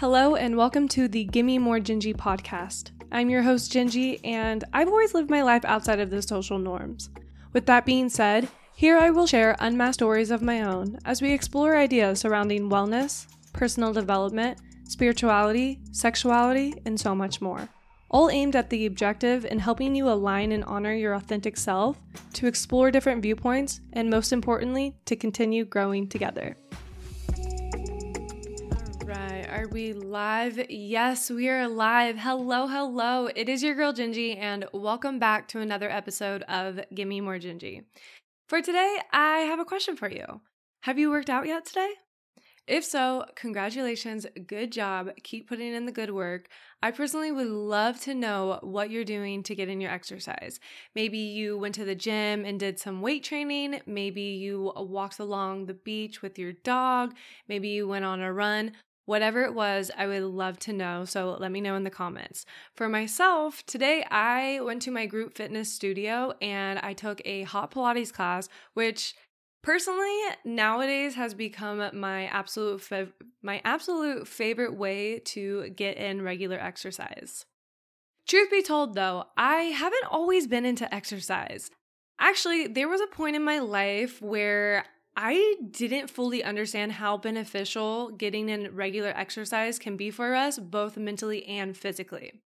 Hello, and welcome to the Gimme More Gingy podcast. I'm your host, Gingy, and I've always lived my life outside of the social norms. With that being said, here I will share unmasked stories of my own as we explore ideas surrounding wellness, personal development, spirituality, sexuality, and so much more. All aimed at the objective in helping you align and honor your authentic self, to explore different viewpoints, and most importantly, to continue growing together. Are we live? Yes, we are live. Hello, hello. It is your girl Gingy, and welcome back to another episode of Gimme More Gingy. For today, I have a question for you. Have you worked out yet today? If so, congratulations, good job. Keep putting in the good work. I personally would love to know what you're doing to get in your exercise. Maybe you went to the gym and did some weight training. Maybe you walked along the beach with your dog. Maybe you went on a run. Whatever it was, I would love to know. So let me know in the comments. For myself, today I went to my group fitness studio and I took a hot Pilates class, which personally nowadays has become my absolute fav- my absolute favorite way to get in regular exercise. Truth be told though, I haven't always been into exercise. Actually, there was a point in my life where I didn't fully understand how beneficial getting in regular exercise can be for us, both mentally and physically.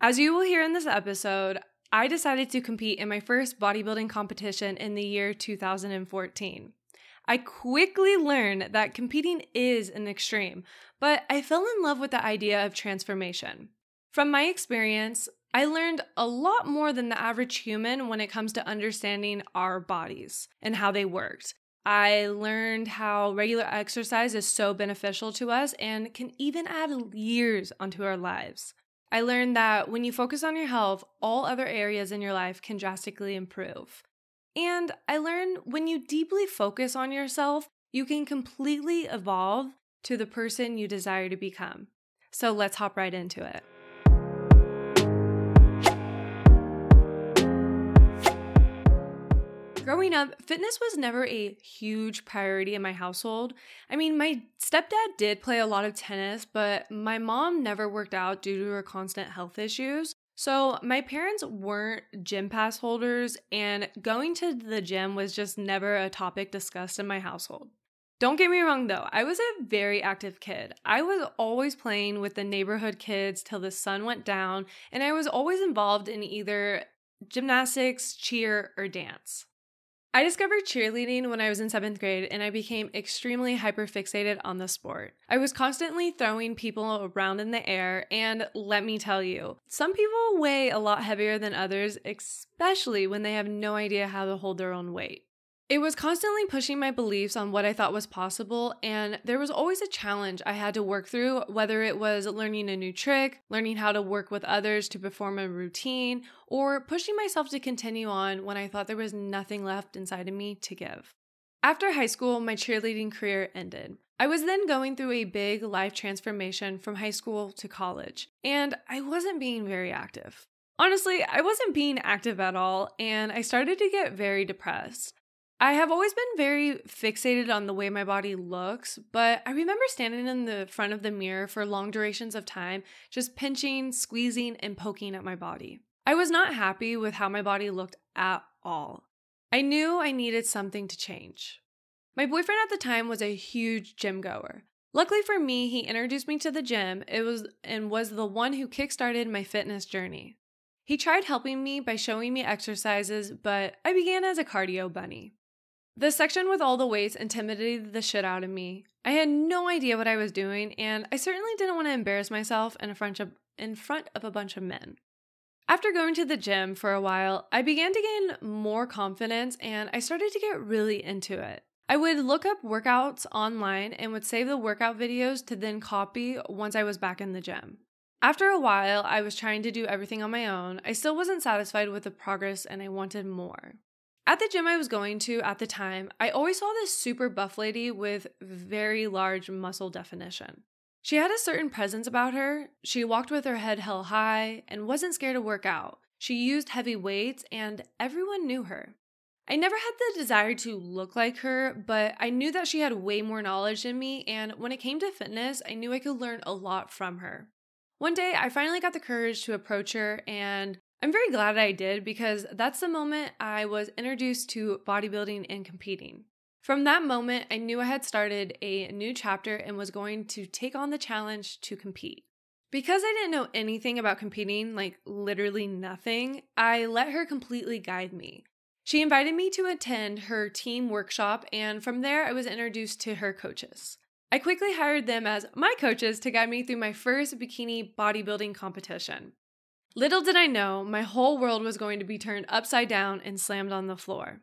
As you will hear in this episode, I decided to compete in my first bodybuilding competition in the year 2014. I quickly learned that competing is an extreme, but I fell in love with the idea of transformation. From my experience, I learned a lot more than the average human when it comes to understanding our bodies and how they worked. I learned how regular exercise is so beneficial to us and can even add years onto our lives. I learned that when you focus on your health, all other areas in your life can drastically improve. And I learned when you deeply focus on yourself, you can completely evolve to the person you desire to become. So let's hop right into it. Growing up, fitness was never a huge priority in my household. I mean, my stepdad did play a lot of tennis, but my mom never worked out due to her constant health issues. So, my parents weren't gym pass holders, and going to the gym was just never a topic discussed in my household. Don't get me wrong though, I was a very active kid. I was always playing with the neighborhood kids till the sun went down, and I was always involved in either gymnastics, cheer, or dance. I discovered cheerleading when I was in seventh grade and I became extremely hyperfixated on the sport. I was constantly throwing people around in the air, and let me tell you, some people weigh a lot heavier than others, especially when they have no idea how to hold their own weight. It was constantly pushing my beliefs on what I thought was possible, and there was always a challenge I had to work through, whether it was learning a new trick, learning how to work with others to perform a routine, or pushing myself to continue on when I thought there was nothing left inside of me to give. After high school, my cheerleading career ended. I was then going through a big life transformation from high school to college, and I wasn't being very active. Honestly, I wasn't being active at all, and I started to get very depressed. I have always been very fixated on the way my body looks, but I remember standing in the front of the mirror for long durations of time, just pinching, squeezing, and poking at my body. I was not happy with how my body looked at all. I knew I needed something to change. My boyfriend at the time was a huge gym goer. Luckily for me, he introduced me to the gym. It was and was the one who kickstarted my fitness journey. He tried helping me by showing me exercises, but I began as a cardio bunny. The section with all the weights intimidated the shit out of me. I had no idea what I was doing, and I certainly didn't want to embarrass myself in of, in front of a bunch of men. After going to the gym for a while, I began to gain more confidence and I started to get really into it. I would look up workouts online and would save the workout videos to then copy once I was back in the gym. After a while, I was trying to do everything on my own. I still wasn't satisfied with the progress and I wanted more. At the gym I was going to at the time, I always saw this super buff lady with very large muscle definition. She had a certain presence about her. She walked with her head held high and wasn't scared to work out. She used heavy weights and everyone knew her. I never had the desire to look like her, but I knew that she had way more knowledge than me, and when it came to fitness, I knew I could learn a lot from her. One day, I finally got the courage to approach her, and I'm very glad I did because that's the moment I was introduced to bodybuilding and competing. From that moment, I knew I had started a new chapter and was going to take on the challenge to compete. Because I didn't know anything about competing, like literally nothing, I let her completely guide me. She invited me to attend her team workshop, and from there, I was introduced to her coaches. I quickly hired them as my coaches to guide me through my first bikini bodybuilding competition. Little did I know, my whole world was going to be turned upside down and slammed on the floor.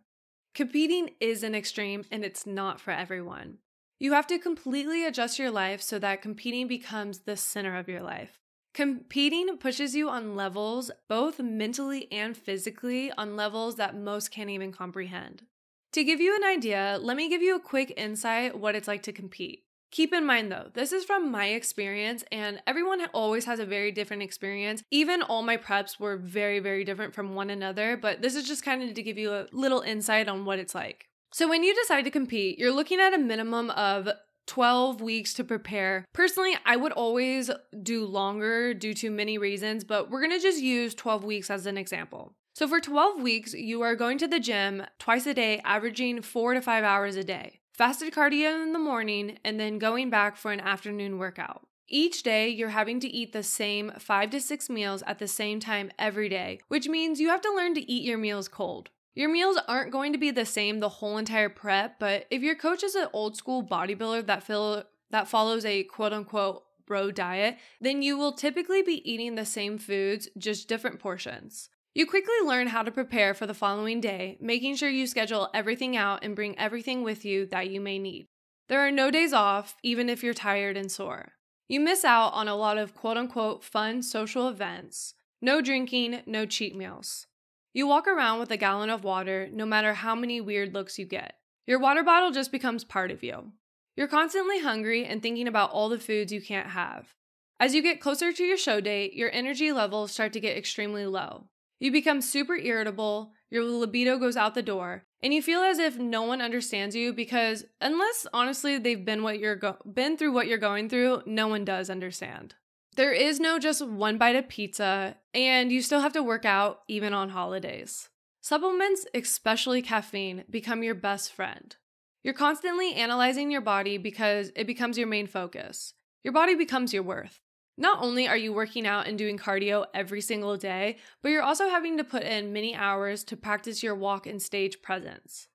Competing is an extreme, and it's not for everyone. You have to completely adjust your life so that competing becomes the center of your life. Competing pushes you on levels, both mentally and physically, on levels that most can't even comprehend. To give you an idea, let me give you a quick insight what it's like to compete. Keep in mind though, this is from my experience, and everyone always has a very different experience. Even all my preps were very, very different from one another, but this is just kind of to give you a little insight on what it's like. So, when you decide to compete, you're looking at a minimum of 12 weeks to prepare. Personally, I would always do longer due to many reasons, but we're gonna just use 12 weeks as an example. So, for 12 weeks, you are going to the gym twice a day, averaging four to five hours a day. Fasted cardio in the morning, and then going back for an afternoon workout. Each day, you're having to eat the same five to six meals at the same time every day, which means you have to learn to eat your meals cold. Your meals aren't going to be the same the whole entire prep, but if your coach is an old school bodybuilder that feel, that follows a quote unquote bro diet, then you will typically be eating the same foods, just different portions. You quickly learn how to prepare for the following day, making sure you schedule everything out and bring everything with you that you may need. There are no days off, even if you're tired and sore. You miss out on a lot of quote unquote fun social events. No drinking, no cheat meals. You walk around with a gallon of water no matter how many weird looks you get. Your water bottle just becomes part of you. You're constantly hungry and thinking about all the foods you can't have. As you get closer to your show date, your energy levels start to get extremely low. You become super irritable, your libido goes out the door, and you feel as if no one understands you because unless honestly they've been what you're go- been through what you're going through, no one does understand. There is no just one bite of pizza, and you still have to work out even on holidays. Supplements, especially caffeine, become your best friend. You're constantly analyzing your body because it becomes your main focus. Your body becomes your worth. Not only are you working out and doing cardio every single day, but you're also having to put in many hours to practice your walk and stage presence.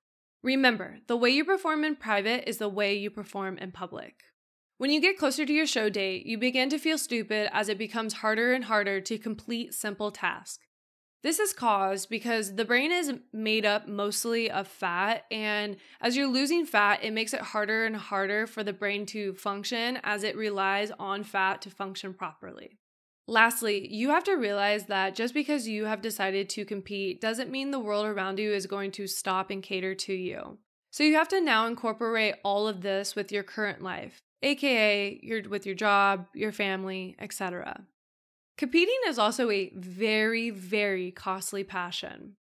Remember, the way you perform in private is the way you perform in public. When you get closer to your show date, you begin to feel stupid as it becomes harder and harder to complete simple tasks. This is caused because the brain is made up mostly of fat, and as you're losing fat, it makes it harder and harder for the brain to function as it relies on fat to function properly. Lastly, you have to realize that just because you have decided to compete doesn't mean the world around you is going to stop and cater to you. So you have to now incorporate all of this with your current life aka you're with your job, your family, etc. Competing is also a very, very costly passion.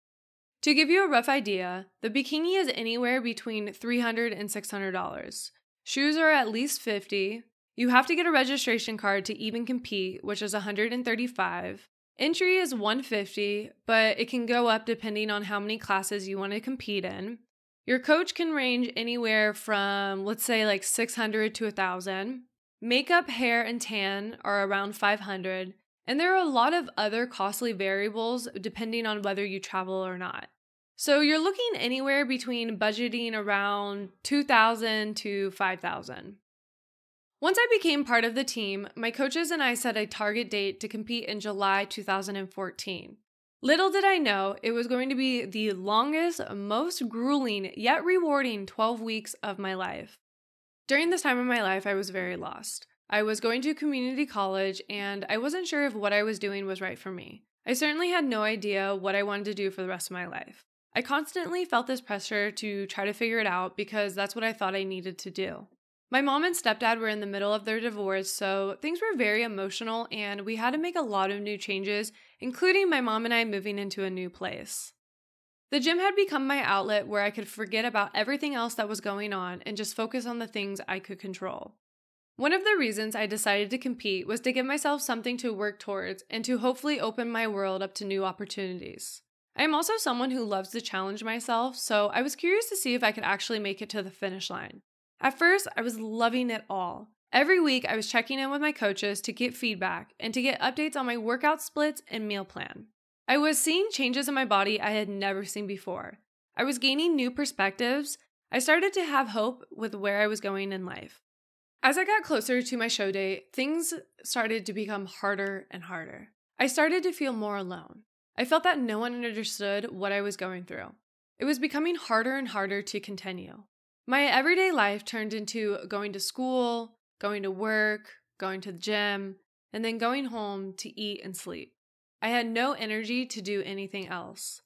To give you a rough idea, the bikini is anywhere between $300 and $600. Shoes are at least 50. You have to get a registration card to even compete, which is 135. Entry is 150, but it can go up depending on how many classes you want to compete in. Your coach can range anywhere from, let's say, like 600 to 1,000. Makeup, hair, and tan are around 500. And there are a lot of other costly variables depending on whether you travel or not. So you're looking anywhere between budgeting around 2000 to 5000. Once I became part of the team, my coaches and I set a target date to compete in July 2014. Little did I know it was going to be the longest, most grueling, yet rewarding 12 weeks of my life. During this time of my life, I was very lost. I was going to community college and I wasn't sure if what I was doing was right for me. I certainly had no idea what I wanted to do for the rest of my life. I constantly felt this pressure to try to figure it out because that's what I thought I needed to do. My mom and stepdad were in the middle of their divorce, so things were very emotional, and we had to make a lot of new changes, including my mom and I moving into a new place. The gym had become my outlet where I could forget about everything else that was going on and just focus on the things I could control. One of the reasons I decided to compete was to give myself something to work towards and to hopefully open my world up to new opportunities. I am also someone who loves to challenge myself, so I was curious to see if I could actually make it to the finish line. At first, I was loving it all. Every week, I was checking in with my coaches to get feedback and to get updates on my workout splits and meal plan. I was seeing changes in my body I had never seen before. I was gaining new perspectives. I started to have hope with where I was going in life. As I got closer to my show date, things started to become harder and harder. I started to feel more alone. I felt that no one understood what I was going through. It was becoming harder and harder to continue. My everyday life turned into going to school, going to work, going to the gym, and then going home to eat and sleep. I had no energy to do anything else.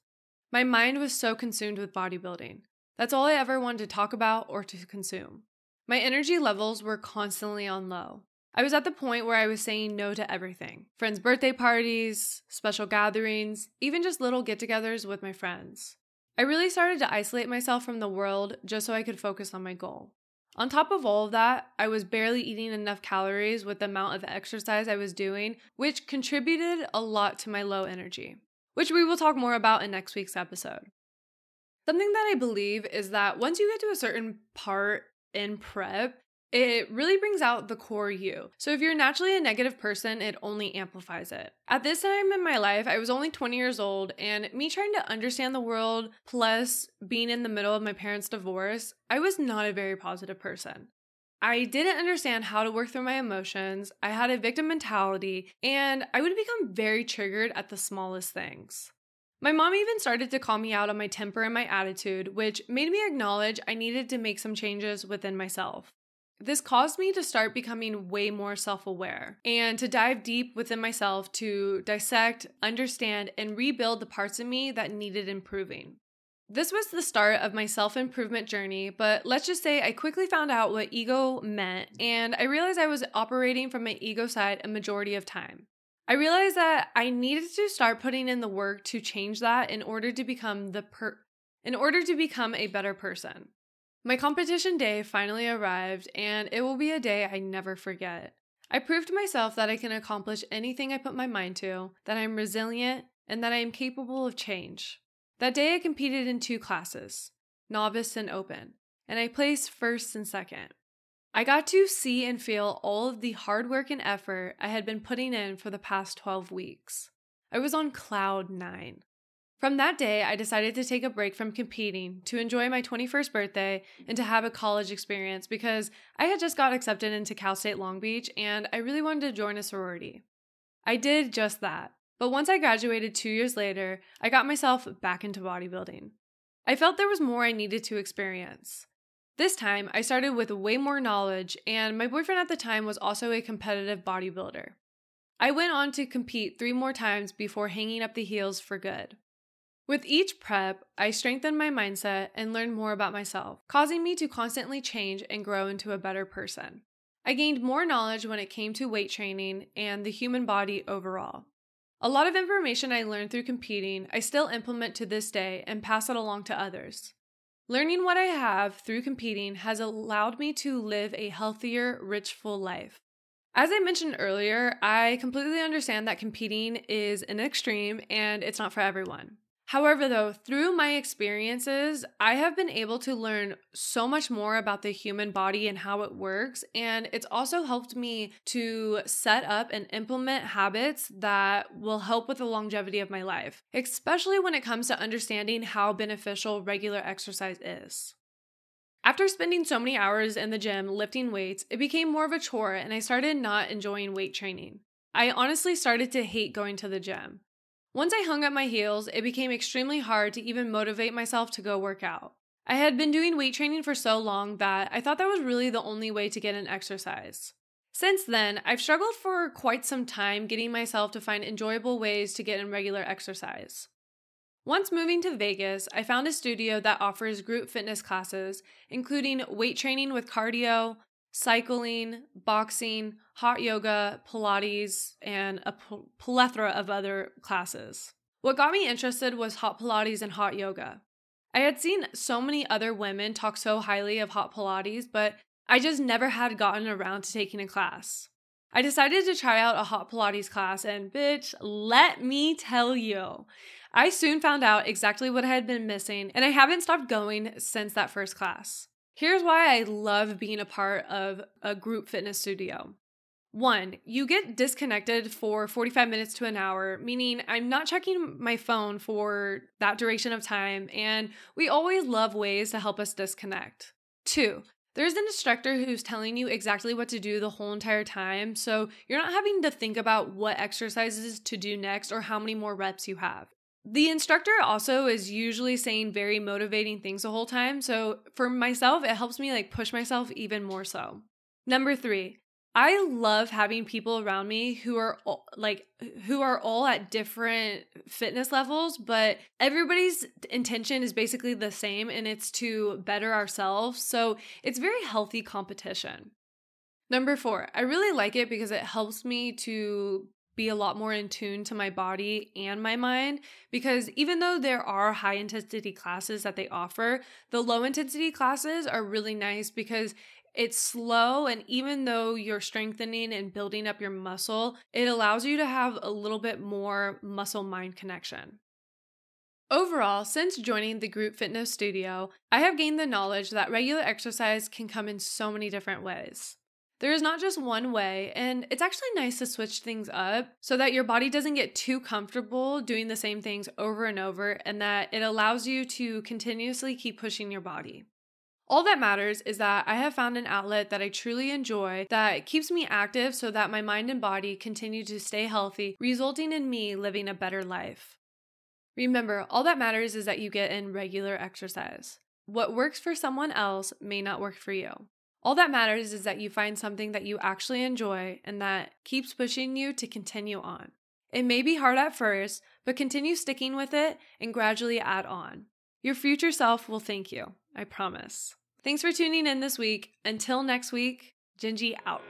My mind was so consumed with bodybuilding. That's all I ever wanted to talk about or to consume. My energy levels were constantly on low. I was at the point where I was saying no to everything friends' birthday parties, special gatherings, even just little get togethers with my friends. I really started to isolate myself from the world just so I could focus on my goal. On top of all of that, I was barely eating enough calories with the amount of exercise I was doing, which contributed a lot to my low energy, which we will talk more about in next week's episode. Something that I believe is that once you get to a certain part in prep, it really brings out the core you. So if you're naturally a negative person, it only amplifies it. At this time in my life, I was only 20 years old, and me trying to understand the world, plus being in the middle of my parents' divorce, I was not a very positive person. I didn't understand how to work through my emotions. I had a victim mentality, and I would become very triggered at the smallest things. My mom even started to call me out on my temper and my attitude, which made me acknowledge I needed to make some changes within myself. This caused me to start becoming way more self aware and to dive deep within myself to dissect, understand, and rebuild the parts of me that needed improving. This was the start of my self improvement journey, but let's just say I quickly found out what ego meant, and I realized I was operating from my ego side a majority of time. I realized that I needed to start putting in the work to change that in order to become the per in order to become a better person. My competition day finally arrived, and it will be a day I never forget. I proved to myself that I can accomplish anything I put my mind to, that I'm resilient, and that I am capable of change. That day I competed in two classes, novice and open, and I placed first and second. I got to see and feel all of the hard work and effort I had been putting in for the past 12 weeks. I was on cloud nine. From that day, I decided to take a break from competing to enjoy my 21st birthday and to have a college experience because I had just got accepted into Cal State Long Beach and I really wanted to join a sorority. I did just that, but once I graduated two years later, I got myself back into bodybuilding. I felt there was more I needed to experience. This time, I started with way more knowledge, and my boyfriend at the time was also a competitive bodybuilder. I went on to compete three more times before hanging up the heels for good. With each prep, I strengthened my mindset and learned more about myself, causing me to constantly change and grow into a better person. I gained more knowledge when it came to weight training and the human body overall. A lot of information I learned through competing, I still implement to this day and pass it along to others. Learning what I have through competing has allowed me to live a healthier, rich, full life. As I mentioned earlier, I completely understand that competing is an extreme and it's not for everyone. However, though, through my experiences, I have been able to learn so much more about the human body and how it works. And it's also helped me to set up and implement habits that will help with the longevity of my life, especially when it comes to understanding how beneficial regular exercise is. After spending so many hours in the gym lifting weights, it became more of a chore and I started not enjoying weight training. I honestly started to hate going to the gym. Once I hung up my heels, it became extremely hard to even motivate myself to go work out. I had been doing weight training for so long that I thought that was really the only way to get an exercise. Since then, I've struggled for quite some time getting myself to find enjoyable ways to get in regular exercise. Once moving to Vegas, I found a studio that offers group fitness classes, including weight training with cardio, cycling, boxing, hot yoga, Pilates, and a plethora of other classes. What got me interested was hot Pilates and hot yoga. I had seen so many other women talk so highly of hot Pilates, but I just never had gotten around to taking a class. I decided to try out a hot Pilates class, and bitch, let me tell you, I soon found out exactly what I had been missing, and I haven't stopped going since that first class. Here's why I love being a part of a group fitness studio. One, you get disconnected for 45 minutes to an hour, meaning I'm not checking my phone for that duration of time, and we always love ways to help us disconnect. Two, there's an instructor who's telling you exactly what to do the whole entire time, so you're not having to think about what exercises to do next or how many more reps you have. The instructor also is usually saying very motivating things the whole time, so for myself, it helps me like push myself even more so. Number three, I love having people around me who are all, like who are all at different fitness levels, but everybody's intention is basically the same and it's to better ourselves. So, it's very healthy competition. Number 4, I really like it because it helps me to be a lot more in tune to my body and my mind because even though there are high intensity classes that they offer, the low intensity classes are really nice because it's slow, and even though you're strengthening and building up your muscle, it allows you to have a little bit more muscle mind connection. Overall, since joining the group fitness studio, I have gained the knowledge that regular exercise can come in so many different ways. There is not just one way, and it's actually nice to switch things up so that your body doesn't get too comfortable doing the same things over and over and that it allows you to continuously keep pushing your body. All that matters is that I have found an outlet that I truly enjoy that keeps me active so that my mind and body continue to stay healthy, resulting in me living a better life. Remember, all that matters is that you get in regular exercise. What works for someone else may not work for you. All that matters is that you find something that you actually enjoy and that keeps pushing you to continue on. It may be hard at first, but continue sticking with it and gradually add on. Your future self will thank you. I promise. Thanks for tuning in this week. Until next week, Gingy out.